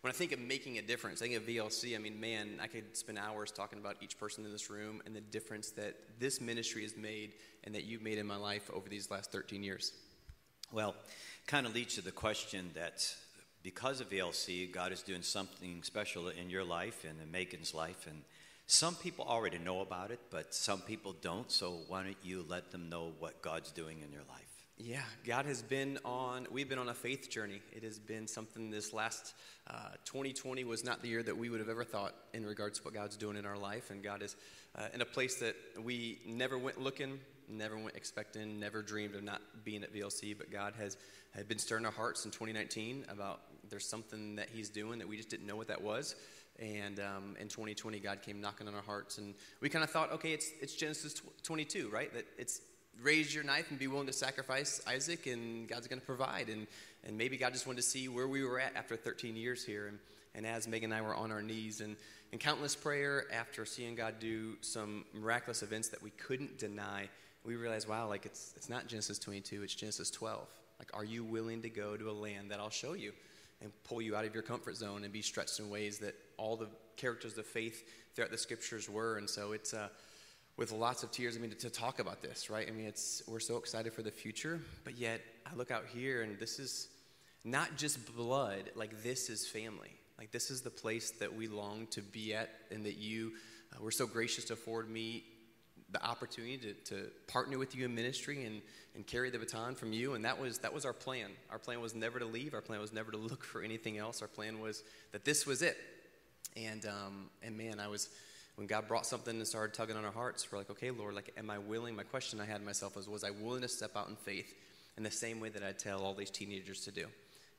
when I think of making a difference, I think of VLC, I mean, man, I could spend hours talking about each person in this room and the difference that this ministry has made and that you've made in my life over these last 13 years. Well, kind of leads to the question that because of VLC, God is doing something special in your life and in Megan's life. And some people already know about it, but some people don't. So why don't you let them know what God's doing in your life? Yeah, God has been on, we've been on a faith journey. It has been something this last uh, 2020 was not the year that we would have ever thought in regards to what God's doing in our life. And God is uh, in a place that we never went looking, never went expecting, never dreamed of not being at VLC. But God has had been stirring our hearts in 2019 about there's something that He's doing that we just didn't know what that was. And um, in 2020, God came knocking on our hearts, and we kind of thought, okay, it's it's Genesis 22, right? That it's raise your knife and be willing to sacrifice Isaac, and God's going to provide. And, and maybe God just wanted to see where we were at after 13 years here. And, and as Megan and I were on our knees and, and countless prayer after seeing God do some miraculous events that we couldn't deny, we realized, wow, like it's, it's not Genesis 22, it's Genesis 12. Like, are you willing to go to a land that I'll show you and pull you out of your comfort zone and be stretched in ways that all the characters of faith throughout the scriptures were? And so it's, uh, with lots of tears, I mean, to, to, talk about this, right? I mean, it's, we're so excited for the future, but yet I look out here and this is not just blood, like this is family. Like this is the place that we long to be at and that you uh, were so gracious to afford me the opportunity to, to partner with you in ministry and, and carry the baton from you. And that was, that was our plan. Our plan was never to leave. Our plan was never to <laughs> look for anything else. Our plan was that this was it. And, um, and man, I was, when God brought something and started tugging on our hearts, we're like, okay, Lord, like, am I willing? My question I had myself was, was I willing to step out in faith in the same way that I tell all these teenagers to do?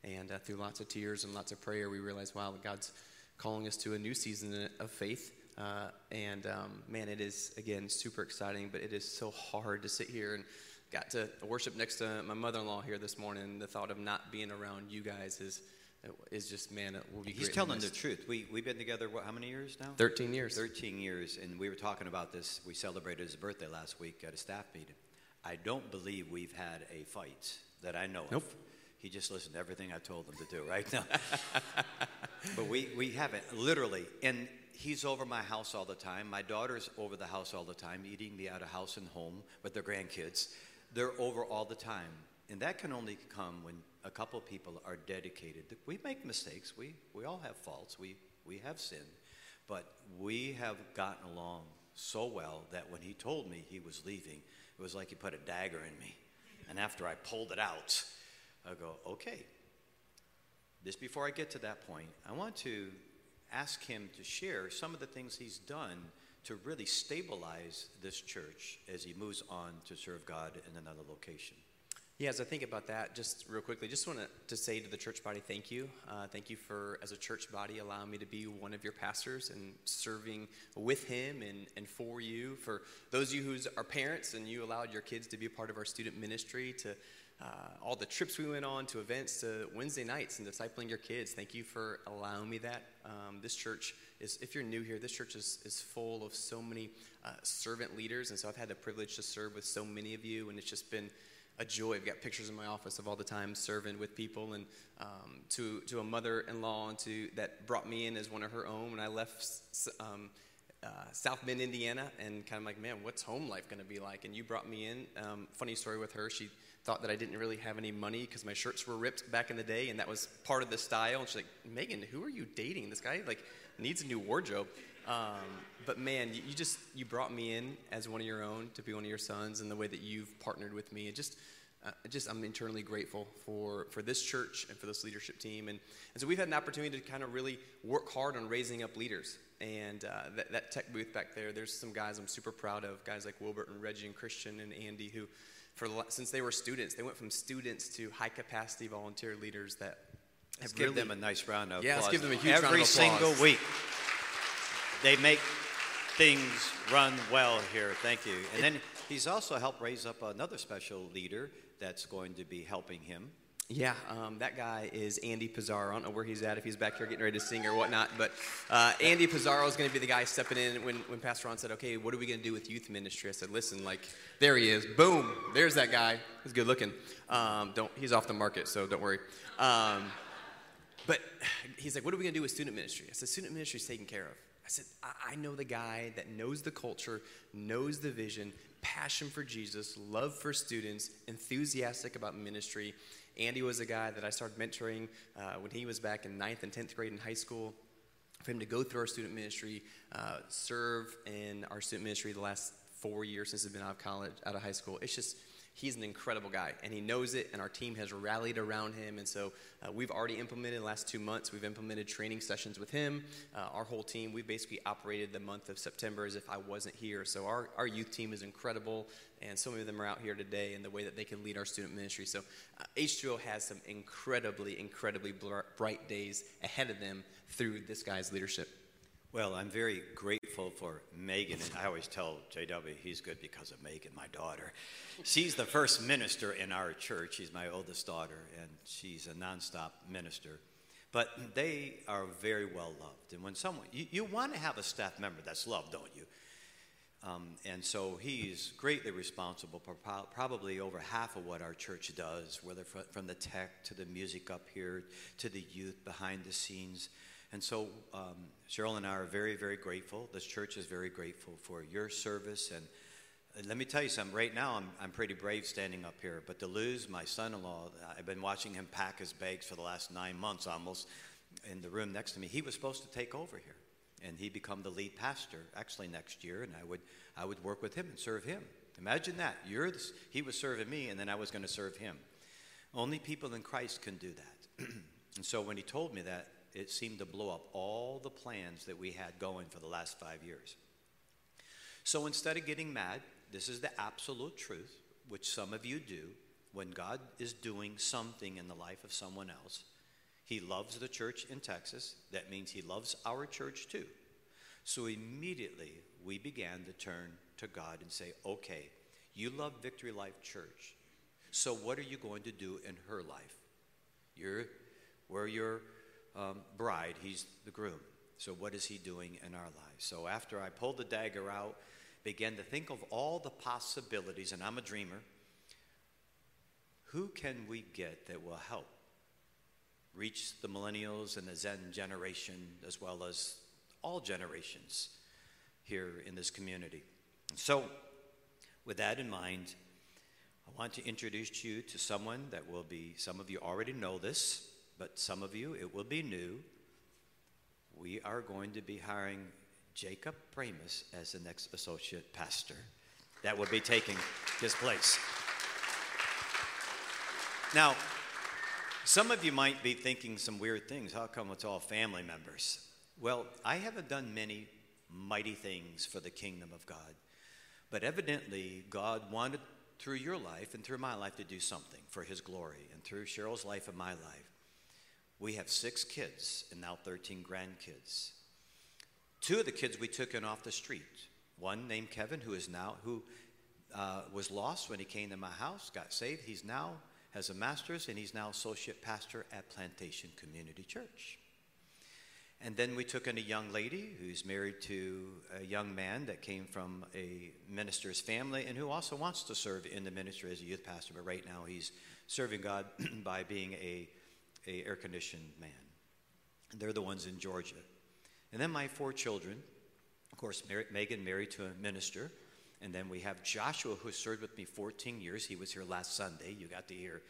And uh, through lots of tears and lots of prayer, we realized, wow, God's calling us to a new season of faith. Uh, and um, man, it is, again, super exciting, but it is so hard to sit here and got to worship next to my mother in law here this morning. The thought of not being around you guys is is just man it will be he's telling the truth. We, we've been together what, how many years now? 13 years. 13 years and we were talking about this. We celebrated his birthday last week at a staff meeting. I don't believe we've had a fight that i know nope. of he just listened to everything i told him to do right now. <laughs> But we, we haven't literally and he's over my house all the time my daughter's over the house all the time eating me out of house and home with their grandkids they're over all the time and that can only come when a couple people are dedicated. We make mistakes. We, we all have faults. We, we have sinned. But we have gotten along so well that when he told me he was leaving, it was like he put a dagger in me. And after I pulled it out, I go, okay. Just before I get to that point, I want to ask him to share some of the things he's done to really stabilize this church as he moves on to serve God in another location. Yeah, as I think about that, just real quickly, just want to say to the church body, thank you. Uh, thank you for, as a church body, allowing me to be one of your pastors and serving with him and, and for you. For those of you who are parents and you allowed your kids to be a part of our student ministry, to uh, all the trips we went on, to events, to Wednesday nights and discipling your kids, thank you for allowing me that. Um, this church is, if you're new here, this church is, is full of so many uh, servant leaders. And so I've had the privilege to serve with so many of you, and it's just been a joy. I've got pictures in my office of all the time serving with people, and um, to to a mother-in-law to that brought me in as one of her own when I left um, uh, South Bend, Indiana, and kind of like, man, what's home life going to be like? And you brought me in. Um, funny story with her. She thought that I didn't really have any money because my shirts were ripped back in the day, and that was part of the style. And she's like, Megan, who are you dating? This guy like needs a new wardrobe. Um, but man, you, you, just you brought me in as one of your own to be one of your sons, and the way that you've partnered with me, and just. Uh, just I'm internally grateful for, for this church and for this leadership team. And, and so we've had an opportunity to kind of really work hard on raising up leaders. And uh, that, that tech booth back there, there's some guys I'm super proud of, guys like Wilbert and Reggie and Christian and Andy, who, for since they were students, they went from students to high capacity volunteer leaders that Let's give really, them a nice round of yeah, applause. let's give them a huge Every round of applause. single week they make things run well here. Thank you. And then he's also helped raise up another special leader that's going to be helping him. Yeah, um, that guy is Andy Pizarro. I don't know where he's at, if he's back here getting ready to sing or whatnot. But uh, Andy Pizarro is going to be the guy stepping in when, when Pastor Ron said, okay, what are we going to do with youth ministry? I said, listen, like, there he is. Boom. There's that guy. He's good looking. Um, don't, he's off the market, so don't worry. Um, but he's like, what are we going to do with student ministry? I said, student ministry is taken care of. I said, I know the guy that knows the culture, knows the vision, passion for Jesus, love for students, enthusiastic about ministry. Andy was a guy that I started mentoring uh, when he was back in ninth and 10th grade in high school. For him to go through our student ministry, uh, serve in our student ministry the last four years since he's been out of college, out of high school. It's just, he's an incredible guy, and he knows it, and our team has rallied around him. And so uh, we've already implemented the last two months, we've implemented training sessions with him. Uh, our whole team, we basically operated the month of September as if I wasn't here. So our, our youth team is incredible, and so many of them are out here today in the way that they can lead our student ministry. So uh, H2O has some incredibly, incredibly bright days ahead of them through this guy's leadership. Well, I'm very grateful for Megan. And I always tell JW he's good because of Megan, my daughter. She's the first minister in our church. She's my oldest daughter, and she's a nonstop minister. But they are very well loved. And when someone, you, you want to have a staff member that's loved, don't you? Um, and so he's greatly responsible for pro- probably over half of what our church does, whether fr- from the tech to the music up here to the youth behind the scenes. And so um, Cheryl and I are very, very grateful. This church is very grateful for your service. And uh, let me tell you something. Right now, I'm, I'm pretty brave standing up here. But to lose my son in law, I've been watching him pack his bags for the last nine months almost in the room next to me. He was supposed to take over here and he become the lead pastor actually next year and i would i would work with him and serve him imagine that you're the, he was serving me and then i was going to serve him only people in christ can do that <clears throat> and so when he told me that it seemed to blow up all the plans that we had going for the last five years so instead of getting mad this is the absolute truth which some of you do when god is doing something in the life of someone else he loves the church in Texas. That means he loves our church too. So immediately we began to turn to God and say, okay, you love Victory Life Church. So what are you going to do in her life? You're, we're your um, bride, he's the groom. So what is he doing in our lives? So after I pulled the dagger out, began to think of all the possibilities, and I'm a dreamer. Who can we get that will help reach the millennials and the Zen generation, as well as all generations here in this community. So, with that in mind, I want to introduce you to someone that will be, some of you already know this, but some of you it will be new. We are going to be hiring Jacob Bramis as the next associate pastor. That will be taking his place. Now, some of you might be thinking some weird things. How come it's all family members? Well, I haven't done many mighty things for the kingdom of God, but evidently, God wanted through your life and through my life to do something for His glory, and through Cheryl's life and my life. We have six kids and now 13 grandkids. Two of the kids we took in off the street. One named Kevin, who is now who uh, was lost when he came to my house, got saved. He's now has a master's, and he's now associate pastor at Plantation Community Church. And then we took in a young lady who's married to a young man that came from a minister's family and who also wants to serve in the ministry as a youth pastor, but right now he's serving God <clears throat> by being a, a air-conditioned man. They're the ones in Georgia. And then my four children, of course, Megan married to a minister, and then we have Joshua, who served with me 14 years. He was here last Sunday. You got to hear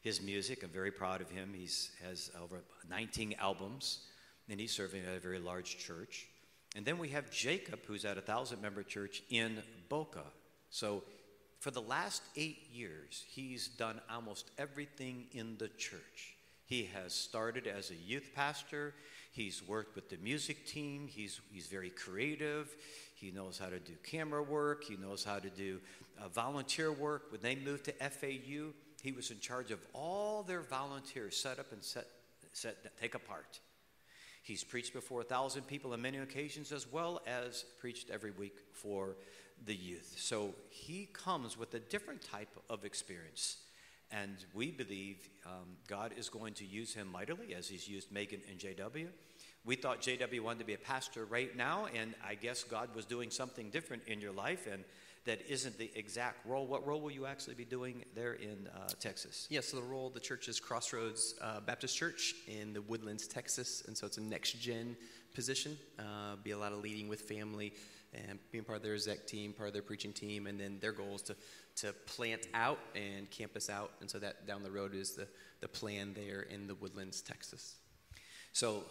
his music. I'm very proud of him. He has over 19 albums, and he's serving at a very large church. And then we have Jacob, who's at a thousand member church in Boca. So for the last eight years, he's done almost everything in the church. He has started as a youth pastor. He's worked with the music team. He's, he's very creative. He knows how to do camera work. He knows how to do uh, volunteer work. When they moved to FAU, he was in charge of all their volunteers, set up and set, set take apart. He's preached before a thousand people on many occasions, as well as preached every week for the youth. So he comes with a different type of experience. And we believe um, God is going to use him mightily as he's used Megan and JW. We thought JW wanted to be a pastor right now, and I guess God was doing something different in your life, and that isn't the exact role. What role will you actually be doing there in uh, Texas? Yeah, so the role of the church is Crossroads uh, Baptist Church in the Woodlands, Texas, and so it's a next gen position. Uh, be a lot of leading with family and being part of their exec team, part of their preaching team, and then their goal is to, to plant out and campus out, and so that down the road is the, the plan there in the Woodlands, Texas. So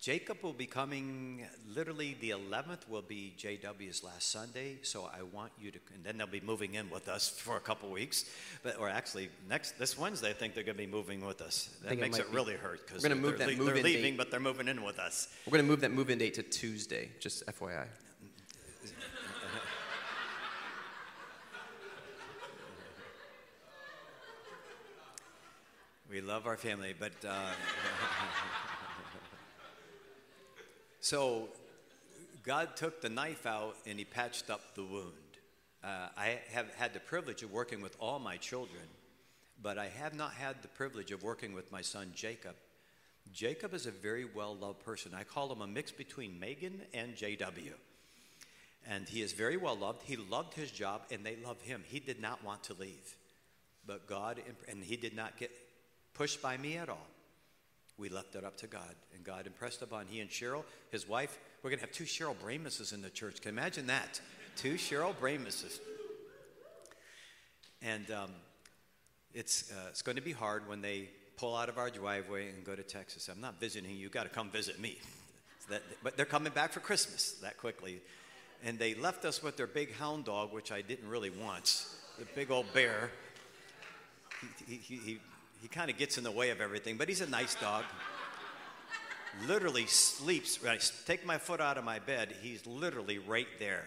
Jacob will be coming, literally the 11th will be JW's last Sunday. So I want you to, and then they'll be moving in with us for a couple weeks. But, or actually, next this Wednesday, I think they're going to be moving with us. That makes it, it really hurt because they're, going to move they're, they're leaving, date. but they're moving in with us. We're going to move that move in date to Tuesday, just FYI. We love our family, but. Uh, <laughs> So God took the knife out and he patched up the wound. Uh, I have had the privilege of working with all my children, but I have not had the privilege of working with my son Jacob. Jacob is a very well loved person. I call him a mix between Megan and JW. And he is very well loved. He loved his job and they love him. He did not want to leave. But God, and he did not get pushed by me at all. We left it up to God. And God impressed upon he and Cheryl, his wife. We're going to have two Cheryl Bramises in the church. Can you imagine that? Two Cheryl Bramises. And um, it's, uh, it's going to be hard when they pull out of our driveway and go to Texas. I'm not visiting you. You've got to come visit me. <laughs> that, but they're coming back for Christmas that quickly. And they left us with their big hound dog, which I didn't really want, the big old bear. He, he, he, he kind of gets in the way of everything, but he's a nice dog. literally sleeps. When I take my foot out of my bed, he's literally right there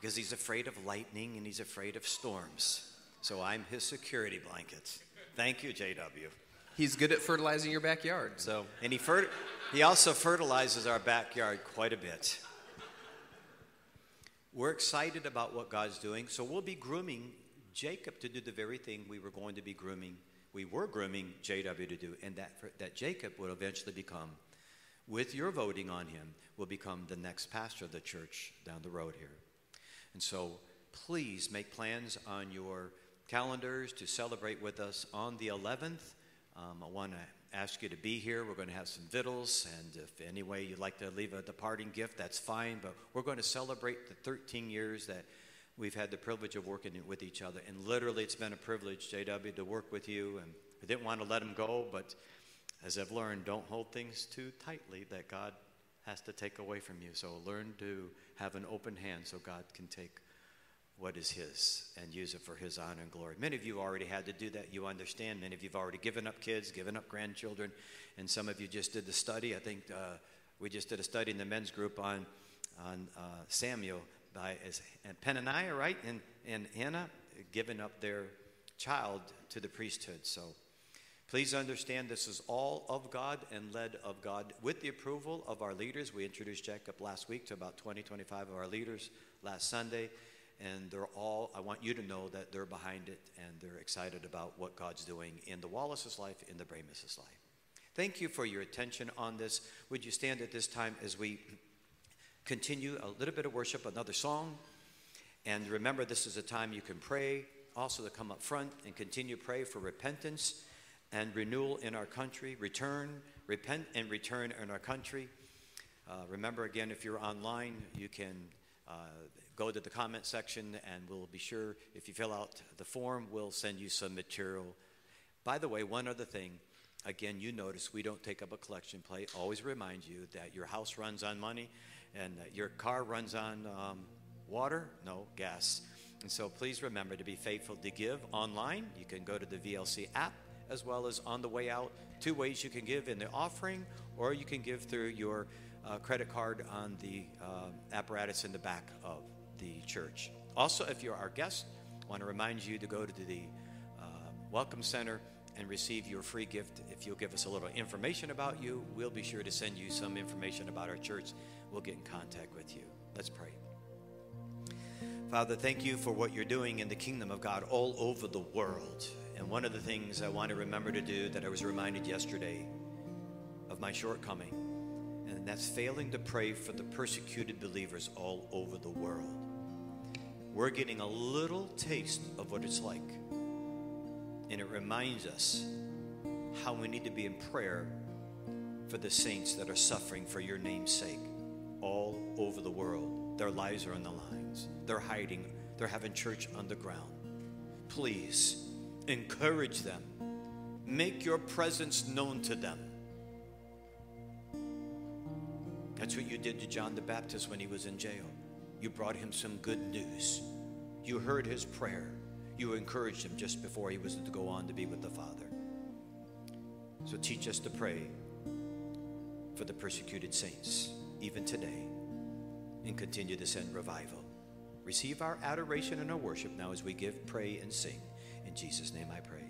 because he's afraid of lightning and he's afraid of storms. So I'm his security blanket. Thank you, JW. He's good at fertilizing your backyard. So, and he fer- he also fertilizes our backyard quite a bit. We're excited about what God's doing, so we'll be grooming Jacob to do the very thing we were going to be grooming. We were grooming JW to do, and that that Jacob would eventually become, with your voting on him, will become the next pastor of the church down the road here. And so, please make plans on your calendars to celebrate with us on the 11th um, I want to ask you to be here. We're going to have some victuals, and if any way you'd like to leave a departing gift, that's fine. But we're going to celebrate the 13 years that we've had the privilege of working with each other. And literally, it's been a privilege, JW, to work with you. And I didn't want to let him go, but as I've learned, don't hold things too tightly that God has to take away from you. So learn to have an open hand so God can take what is His and use it for His honor and glory. Many of you already had to do that. You understand. Many of you have already given up kids, given up grandchildren, and some of you just did the study. I think uh, we just did a study in the men's group on on uh, Samuel by as, and Peninnah, right, and and Hannah giving up their child to the priesthood. So. Please understand this is all of God and led of God with the approval of our leaders. We introduced Jacob last week to about 20, 25 of our leaders last Sunday and they're all, I want you to know that they're behind it and they're excited about what God's doing in the Wallace's life, in the Bramis's life. Thank you for your attention on this. Would you stand at this time as we continue a little bit of worship, another song? And remember, this is a time you can pray, also to come up front and continue to pray for repentance and renewal in our country, return, repent and return in our country. Uh, remember, again, if you're online, you can. Uh, go to the comment section and we'll be sure if you fill out the form, we'll send you some material. By the way, one other thing. Again, you notice we don't take up a collection plate. Always remind you that your house runs on money and your car runs on um, water, no, gas. And so please remember to be faithful to give online. You can go to the VLC app as well as on the way out. Two ways you can give in the offering, or you can give through your uh, credit card on the uh, apparatus in the back of the church. Also, if you're our guest, I want to remind you to go to the uh, Welcome Center and receive your free gift. If you'll give us a little information about you, we'll be sure to send you some information about our church. We'll get in contact with you. Let's pray. Father, thank you for what you're doing in the kingdom of God all over the world. And one of the things I want to remember to do that I was reminded yesterday of my shortcoming, and that's failing to pray for the persecuted believers all over the world we're getting a little taste of what it's like. And it reminds us how we need to be in prayer for the saints that are suffering for your name's sake all over the world. Their lives are on the lines, they're hiding, they're having church underground. Please encourage them, make your presence known to them. That's what you did to John the Baptist when he was in jail. You brought him some good news. You heard his prayer. You encouraged him just before he was to go on to be with the Father. So teach us to pray for the persecuted saints, even today, and continue to send revival. Receive our adoration and our worship now as we give, pray, and sing. In Jesus' name I pray.